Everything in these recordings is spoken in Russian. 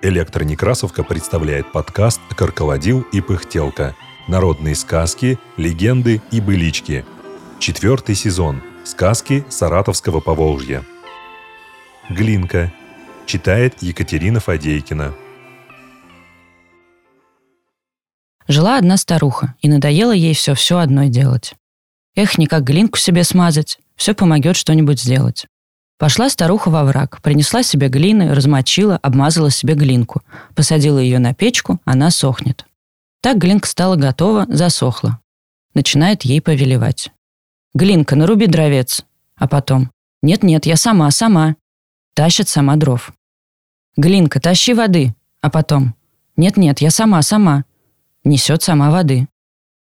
Электронекрасовка представляет подкаст «Карколодил и пыхтелка». Народные сказки, легенды и былички. Четвертый сезон. Сказки Саратовского Поволжья. Глинка. Читает Екатерина Фадейкина. Жила одна старуха, и надоело ей все-все одной делать. Эх, никак глинку себе смазать, все помогет что-нибудь сделать. Пошла старуха во враг, принесла себе глины, размочила, обмазала себе глинку, посадила ее на печку, она сохнет. Так глинка стала готова, засохла. Начинает ей повелевать. «Глинка, наруби дровец». А потом «Нет-нет, я сама, сама». Тащит сама дров. «Глинка, тащи воды». А потом «Нет-нет, я сама, сама». Несет сама воды.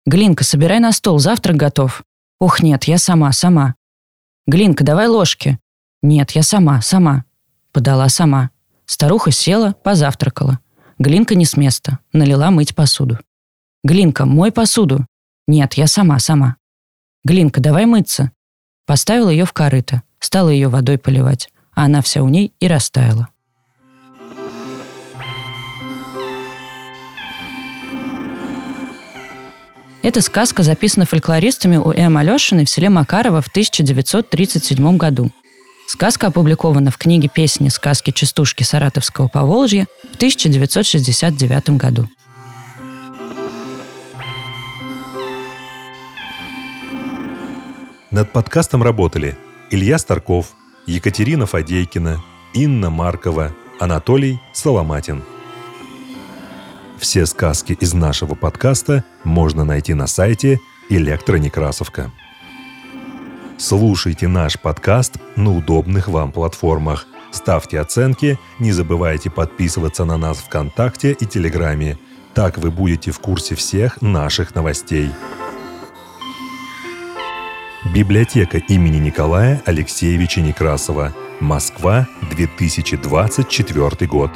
«Глинка, собирай на стол, завтрак готов». «Ух, нет, я сама, сама». «Глинка, давай ложки». «Нет, я сама, сама». Подала сама. Старуха села, позавтракала. Глинка не с места, налила мыть посуду. «Глинка, мой посуду». «Нет, я сама, сама». «Глинка, давай мыться». Поставила ее в корыто, стала ее водой поливать, а она вся у ней и растаяла. Эта сказка записана фольклористами у М. Алешиной в селе Макарова в 1937 году. Сказка опубликована в книге «Песни, сказки, частушки Саратовского Поволжья» в 1969 году. Над подкастом работали Илья Старков, Екатерина Фадейкина, Инна Маркова, Анатолий Соломатин. Все сказки из нашего подкаста можно найти на сайте «Электронекрасовка». Слушайте наш подкаст на удобных вам платформах. Ставьте оценки, не забывайте подписываться на нас ВКонтакте и Телеграме. Так вы будете в курсе всех наших новостей. Библиотека имени Николая Алексеевича Некрасова. Москва, 2024 год.